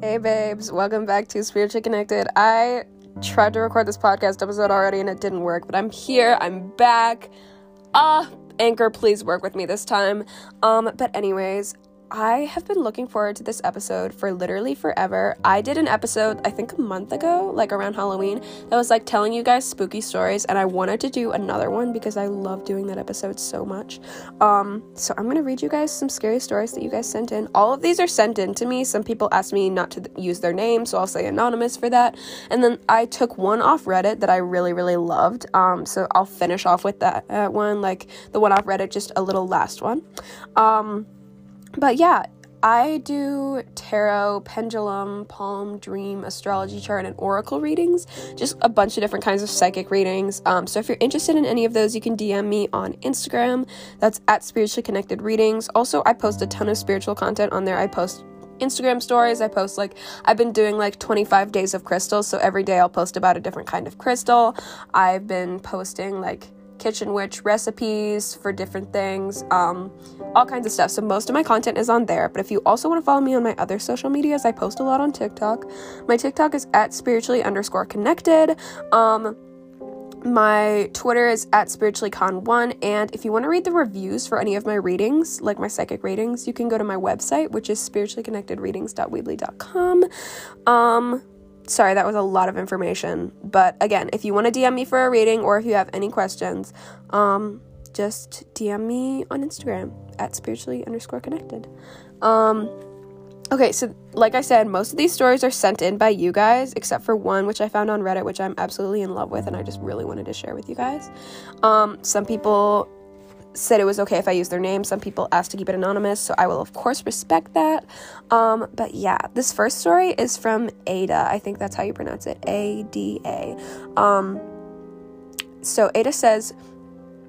Hey babes, welcome back to Spiritually Connected. I tried to record this podcast episode already and it didn't work, but I'm here, I'm back. Ah, uh, Anchor, please work with me this time. Um, but anyways, I have been looking forward to this episode for literally forever. I did an episode, I think a month ago, like around Halloween, that was like telling you guys spooky stories, and I wanted to do another one because I love doing that episode so much. Um, so I'm gonna read you guys some scary stories that you guys sent in. All of these are sent in to me. Some people asked me not to use their name, so I'll say anonymous for that. And then I took one off Reddit that I really, really loved. Um, so I'll finish off with that uh, one, like the one off Reddit, just a little last one. Um, but yeah, I do tarot, pendulum, palm, dream, astrology chart, and oracle readings. Just a bunch of different kinds of psychic readings. Um, so if you're interested in any of those, you can DM me on Instagram. That's at spiritually connected readings. Also, I post a ton of spiritual content on there. I post Instagram stories. I post like I've been doing like 25 days of crystals, so every day I'll post about a different kind of crystal. I've been posting like kitchen witch recipes for different things, um, all kinds of stuff. So most of my content is on there. But if you also want to follow me on my other social medias, I post a lot on TikTok. My TikTok is at spiritually underscore connected. Um, my Twitter is at spirituallycon1. And if you want to read the reviews for any of my readings, like my psychic readings, you can go to my website, which is spirituallyconnectedreadings.weebly.com. Um, sorry, that was a lot of information. But again, if you want to DM me for a reading or if you have any questions, um, just DM me on Instagram at spiritually underscore connected. Um, okay, so like I said, most of these stories are sent in by you guys, except for one which I found on Reddit, which I'm absolutely in love with, and I just really wanted to share with you guys. Um, some people said it was okay if I use their name. Some people asked to keep it anonymous, so I will of course respect that. Um, but yeah, this first story is from Ada. I think that's how you pronounce it. A D A. Um, so Ada says,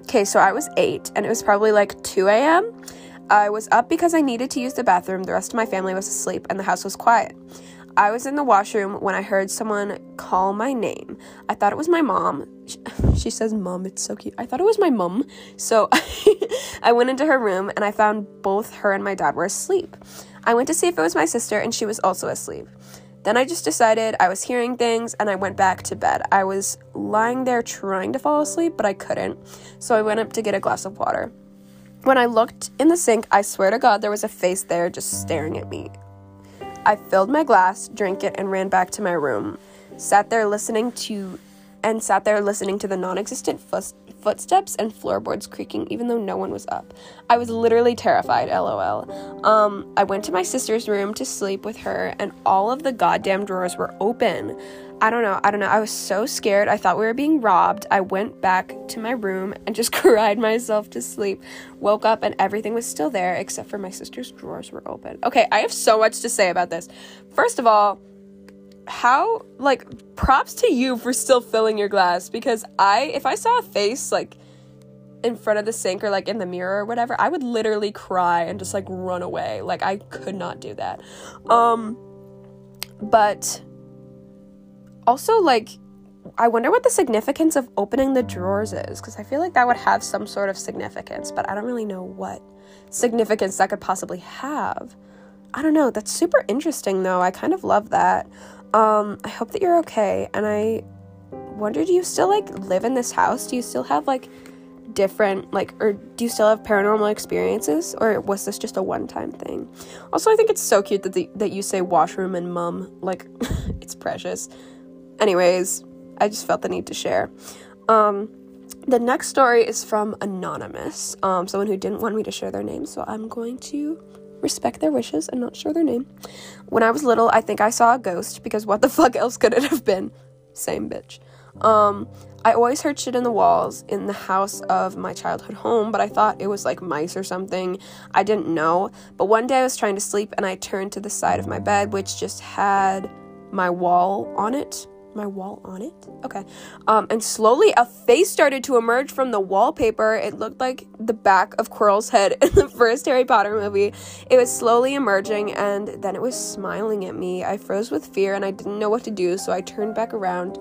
okay, so I was eight, and it was probably like 2 a.m. I was up because I needed to use the bathroom. The rest of my family was asleep, and the house was quiet. I was in the washroom when I heard someone call my name. I thought it was my mom. She says, Mom, it's so cute. I thought it was my mom. So I went into her room and I found both her and my dad were asleep. I went to see if it was my sister and she was also asleep. Then I just decided I was hearing things and I went back to bed. I was lying there trying to fall asleep, but I couldn't. So I went up to get a glass of water. When I looked in the sink, I swear to God, there was a face there just staring at me. I filled my glass, drank it, and ran back to my room. Sat there listening to and sat there listening to the non-existent footsteps and floorboards creaking even though no one was up. I was literally terrified, lol. Um, I went to my sister's room to sleep with her and all of the goddamn drawers were open. I don't know, I don't know. I was so scared. I thought we were being robbed. I went back to my room and just cried myself to sleep. Woke up and everything was still there except for my sister's drawers were open. Okay, I have so much to say about this. First of all, how like props to you for still filling your glass because I if I saw a face like in front of the sink or like in the mirror or whatever, I would literally cry and just like run away. Like I could not do that. Um but also like I wonder what the significance of opening the drawers is because I feel like that would have some sort of significance, but I don't really know what significance that could possibly have. I don't know. That's super interesting though. I kind of love that. Um, I hope that you're okay. And I wonder do you still like live in this house? Do you still have like different like or do you still have paranormal experiences or was this just a one-time thing also i think it's so cute that the, that you say washroom and mum like it's precious anyways i just felt the need to share um the next story is from anonymous um someone who didn't want me to share their name so i'm going to respect their wishes and not share their name. When I was little, I think I saw a ghost because what the fuck else could it have been? Same bitch. Um, I always heard shit in the walls in the house of my childhood home, but I thought it was like mice or something. I didn't know. But one day I was trying to sleep and I turned to the side of my bed, which just had my wall on it my wall on it. Okay. Um, and slowly a face started to emerge from the wallpaper. It looked like the back of Quirrell's head in the first Harry Potter movie. It was slowly emerging and then it was smiling at me. I froze with fear and I didn't know what to do, so I turned back around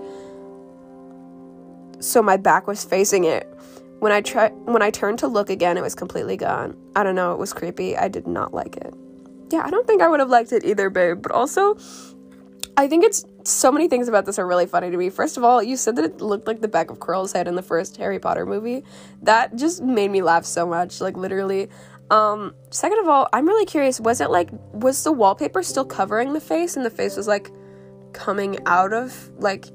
so my back was facing it. When I try when I turned to look again, it was completely gone. I don't know, it was creepy. I did not like it. Yeah, I don't think I would have liked it either, babe. But also, I think it's so many things about this are really funny to me. First of all, you said that it looked like the back of Quirrell's head in the first Harry Potter movie. That just made me laugh so much, like literally. Um, second of all, I'm really curious, was it like was the wallpaper still covering the face and the face was like coming out of like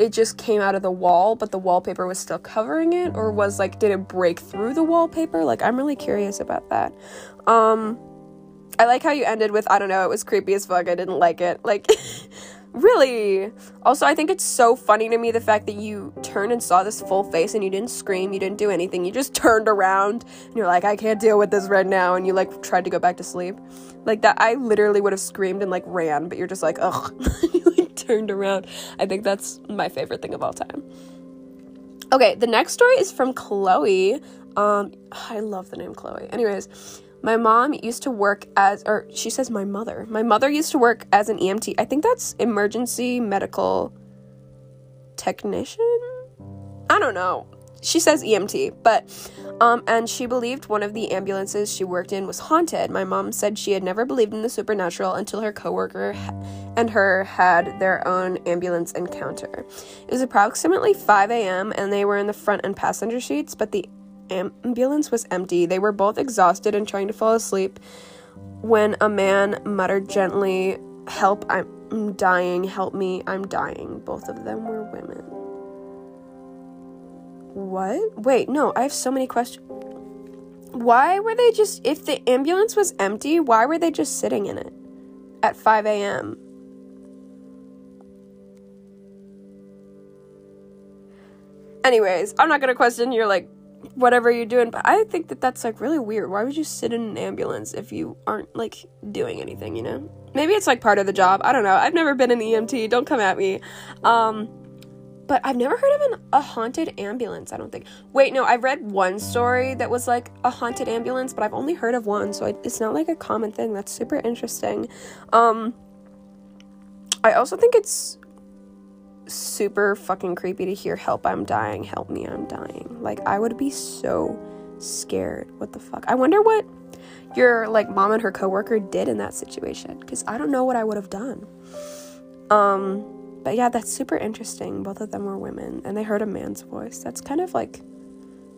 it just came out of the wall, but the wallpaper was still covering it, or was like, did it break through the wallpaper? Like, I'm really curious about that. Um, I like how you ended with, I don't know, it was creepy as fuck. I didn't like it. Like, really. Also, I think it's so funny to me the fact that you turned and saw this full face and you didn't scream, you didn't do anything. You just turned around and you're like, I can't deal with this right now. And you like tried to go back to sleep. Like, that, I literally would have screamed and like ran, but you're just like, ugh. You like turned around. I think that's my favorite thing of all time. Okay, the next story is from Chloe. Um, I love the name Chloe. Anyways, my mom used to work as, or she says my mother. My mother used to work as an EMT. I think that's emergency medical technician. I don't know she says EMT, but um, and she believed one of the ambulances she worked in was haunted. My mom said she had never believed in the supernatural until her coworker and her had their own ambulance encounter. It was approximately 5 a.m. and they were in the front and passenger seats, but the ambulance was empty. They were both exhausted and trying to fall asleep when a man muttered gently, "Help! I'm dying! Help me! I'm dying!" Both of them were women. What? Wait, no, I have so many questions. Why were they just, if the ambulance was empty, why were they just sitting in it at 5 a.m.? Anyways, I'm not gonna question your like whatever you're doing, but I think that that's like really weird. Why would you sit in an ambulance if you aren't like doing anything, you know? Maybe it's like part of the job. I don't know. I've never been an EMT. Don't come at me. Um, but I've never heard of an, a haunted ambulance, I don't think. Wait, no, I've read one story that was like a haunted ambulance, but I've only heard of one, so it's not like a common thing. That's super interesting. Um, I also think it's super fucking creepy to hear help I'm dying, help me I'm dying. Like I would be so scared. What the fuck? I wonder what your like mom and her coworker did in that situation cuz I don't know what I would have done. Um but yeah, that's super interesting. Both of them were women and they heard a man's voice. That's kind of like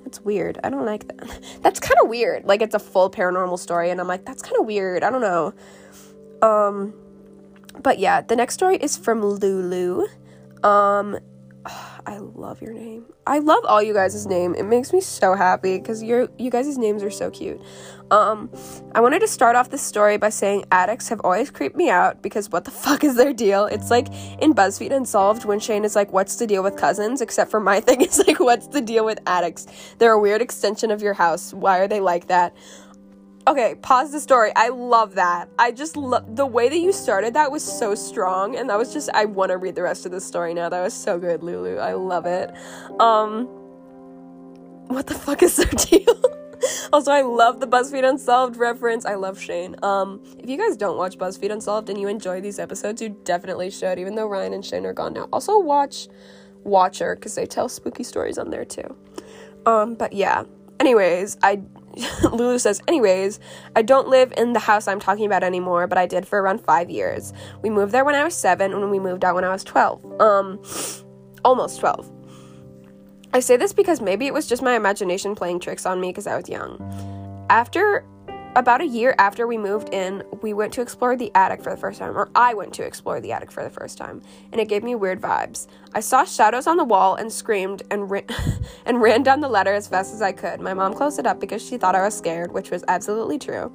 that's weird. I don't like that. That's kind of weird. Like it's a full paranormal story and I'm like that's kind of weird. I don't know. Um but yeah, the next story is from Lulu. Um I love your name. I love all you guys' name. It makes me so happy because your you guys' names are so cute. Um, I wanted to start off this story by saying addicts have always creeped me out because what the fuck is their deal? It's like in BuzzFeed Unsolved when Shane is like, "What's the deal with cousins?" Except for my thing is like, "What's the deal with addicts? They're a weird extension of your house. Why are they like that?" Okay, pause the story. I love that. I just love the way that you started that was so strong and that was just I want to read the rest of the story now. That was so good, Lulu. I love it. Um what the fuck is their deal? also, I love the BuzzFeed Unsolved reference. I love Shane. Um, if you guys don't watch BuzzFeed Unsolved and you enjoy these episodes, you definitely should, even though Ryan and Shane are gone now. Also, watch Watcher because they tell spooky stories on there too. Um, but yeah. Anyways, I Lulu says, anyways, I don't live in the house I'm talking about anymore, but I did for around five years. We moved there when I was seven, and we moved out when I was 12. Um, almost 12. I say this because maybe it was just my imagination playing tricks on me because I was young. After about a year after we moved in, we went to explore the attic for the first time, or I went to explore the attic for the first time, and it gave me weird vibes. I saw shadows on the wall and screamed and ran, and ran down the ladder as fast as I could. My mom closed it up because she thought I was scared, which was absolutely true.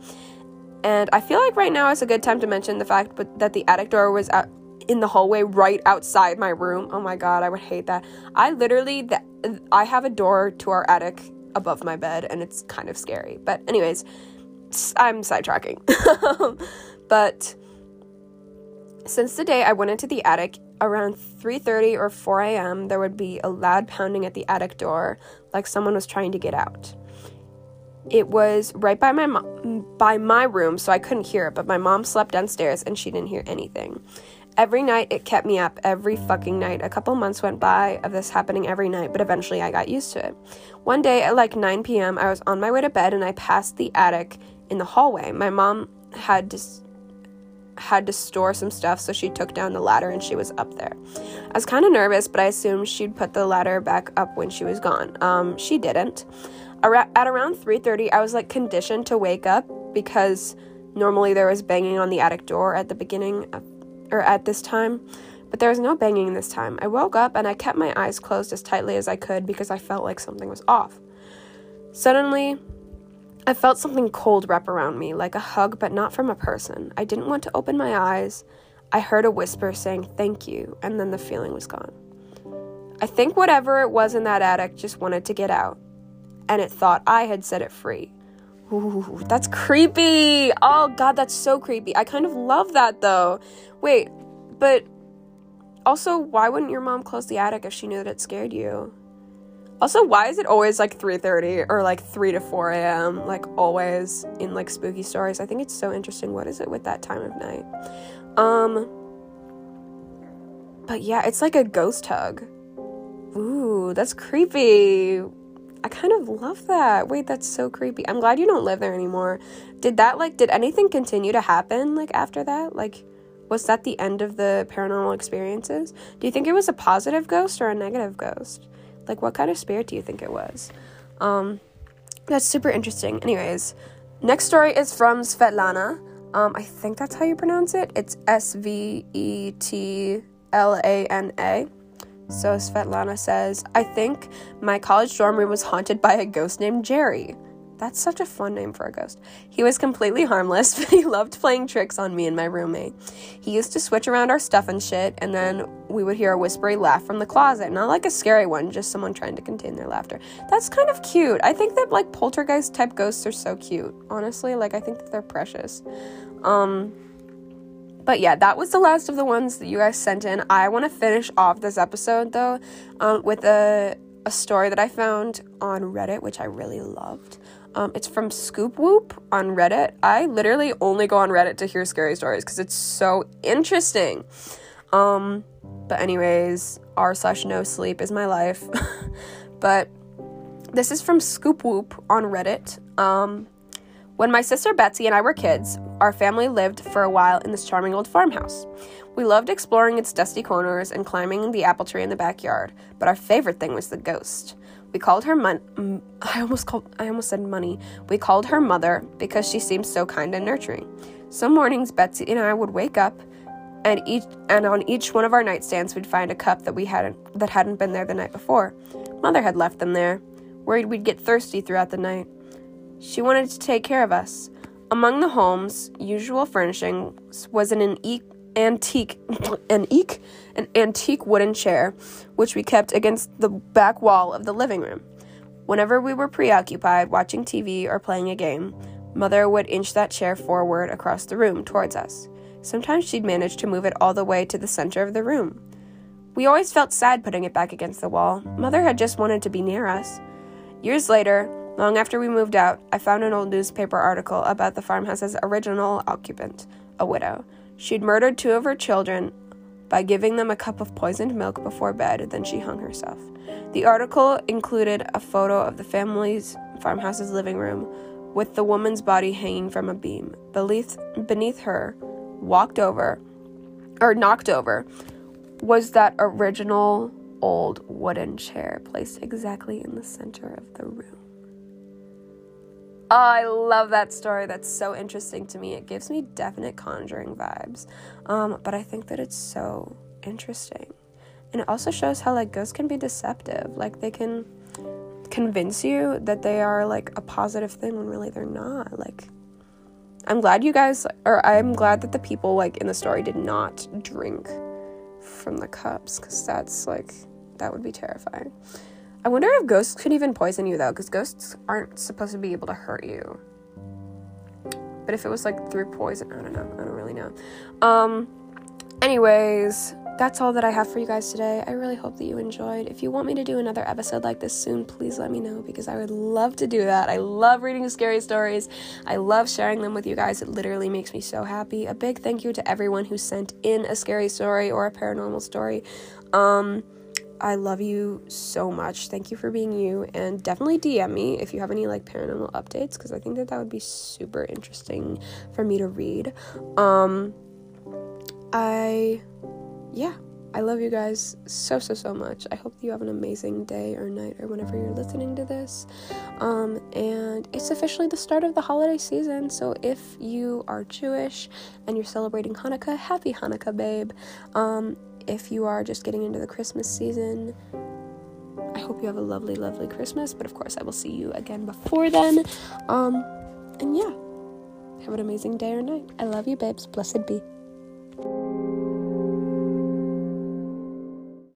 And I feel like right now is a good time to mention the fact that the attic door was out in the hallway right outside my room. Oh my god, I would hate that. I literally the, I have a door to our attic above my bed and it's kind of scary. But anyways, I'm sidetracking. but since the day I went into the attic around 3:30 or 4 a.m., there would be a loud pounding at the attic door, like someone was trying to get out. It was right by my mo- by my room, so I couldn't hear it. But my mom slept downstairs, and she didn't hear anything. Every night it kept me up, every fucking night. A couple months went by of this happening every night, but eventually I got used to it. One day at like 9 p.m., I was on my way to bed and I passed the attic in the hallway. My mom had to had to store some stuff, so she took down the ladder and she was up there. I was kind of nervous, but I assumed she'd put the ladder back up when she was gone. Um, she didn't. At around 3:30, I was like conditioned to wake up because normally there was banging on the attic door at the beginning of or at this time, but there was no banging this time. I woke up and I kept my eyes closed as tightly as I could because I felt like something was off. Suddenly, I felt something cold wrap around me, like a hug, but not from a person. I didn't want to open my eyes. I heard a whisper saying thank you, and then the feeling was gone. I think whatever it was in that attic just wanted to get out, and it thought I had set it free. Ooh, that's creepy. Oh god, that's so creepy. I kind of love that though. Wait, but also why wouldn't your mom close the attic if she knew that it scared you? Also, why is it always like 3:30 or like 3 to 4 a.m. like always in like spooky stories? I think it's so interesting. What is it with that time of night? Um But yeah, it's like a ghost hug. Ooh, that's creepy. I kind of love that. Wait, that's so creepy. I'm glad you don't live there anymore. Did that like did anything continue to happen like after that? Like was that the end of the paranormal experiences? Do you think it was a positive ghost or a negative ghost? Like what kind of spirit do you think it was? Um that's super interesting. Anyways, next story is from Svetlana. Um I think that's how you pronounce it. It's S V E T L A N A. So Svetlana says, I think my college dorm room was haunted by a ghost named Jerry. That's such a fun name for a ghost. He was completely harmless, but he loved playing tricks on me and my roommate. He used to switch around our stuff and shit, and then we would hear a whispery laugh from the closet. Not like a scary one, just someone trying to contain their laughter. That's kind of cute. I think that like poltergeist type ghosts are so cute. Honestly, like I think that they're precious. Um but yeah, that was the last of the ones that you guys sent in. I want to finish off this episode though um, with a, a story that I found on Reddit, which I really loved. Um, it's from Scoop Whoop on Reddit. I literally only go on Reddit to hear scary stories because it's so interesting. Um, but anyways, r slash no sleep is my life. but this is from Scoop Whoop on Reddit. Um, when my sister Betsy and I were kids, our family lived for a while in this charming old farmhouse. We loved exploring its dusty corners and climbing the apple tree in the backyard, but our favorite thing was the ghost. We called her Mon- I almost called I almost said money. We called her mother because she seemed so kind and nurturing. Some mornings Betsy and I would wake up and each and on each one of our nightstands we'd find a cup that we hadn't that hadn't been there the night before. Mother had left them there, worried we'd get thirsty throughout the night. She wanted to take care of us. Among the home's usual furnishings was an antique, antique, antique, an antique wooden chair, which we kept against the back wall of the living room. Whenever we were preoccupied watching TV or playing a game, Mother would inch that chair forward across the room towards us. Sometimes she'd manage to move it all the way to the center of the room. We always felt sad putting it back against the wall. Mother had just wanted to be near us. Years later, Long after we moved out, I found an old newspaper article about the farmhouse's original occupant, a widow. She'd murdered two of her children by giving them a cup of poisoned milk before bed, then she hung herself. The article included a photo of the family's farmhouse's living room with the woman's body hanging from a beam. Beneath, beneath her, walked over, or knocked over, was that original old wooden chair placed exactly in the center of the room. I love that story. That's so interesting to me. It gives me definite conjuring vibes. Um, but I think that it's so interesting. And it also shows how like ghosts can be deceptive. Like they can convince you that they are like a positive thing when really they're not. Like I'm glad you guys or I'm glad that the people like in the story did not drink from the cups cuz that's like that would be terrifying. I wonder if ghosts could even poison you though, because ghosts aren't supposed to be able to hurt you. But if it was like through poison, I don't know. I don't really know. Um, anyways, that's all that I have for you guys today. I really hope that you enjoyed. If you want me to do another episode like this soon, please let me know because I would love to do that. I love reading scary stories. I love sharing them with you guys. It literally makes me so happy. A big thank you to everyone who sent in a scary story or a paranormal story. Um, I love you so much. Thank you for being you and definitely DM me if you have any like paranormal updates because I think that that would be super interesting for me to read. Um I yeah, I love you guys so so so much. I hope you have an amazing day or night or whenever you're listening to this. Um and it's officially the start of the holiday season, so if you are Jewish and you're celebrating Hanukkah, happy Hanukkah, babe. Um if you are just getting into the Christmas season, I hope you have a lovely, lovely Christmas. But of course, I will see you again before then. Um, and yeah, have an amazing day or night. I love you, babes. Blessed be.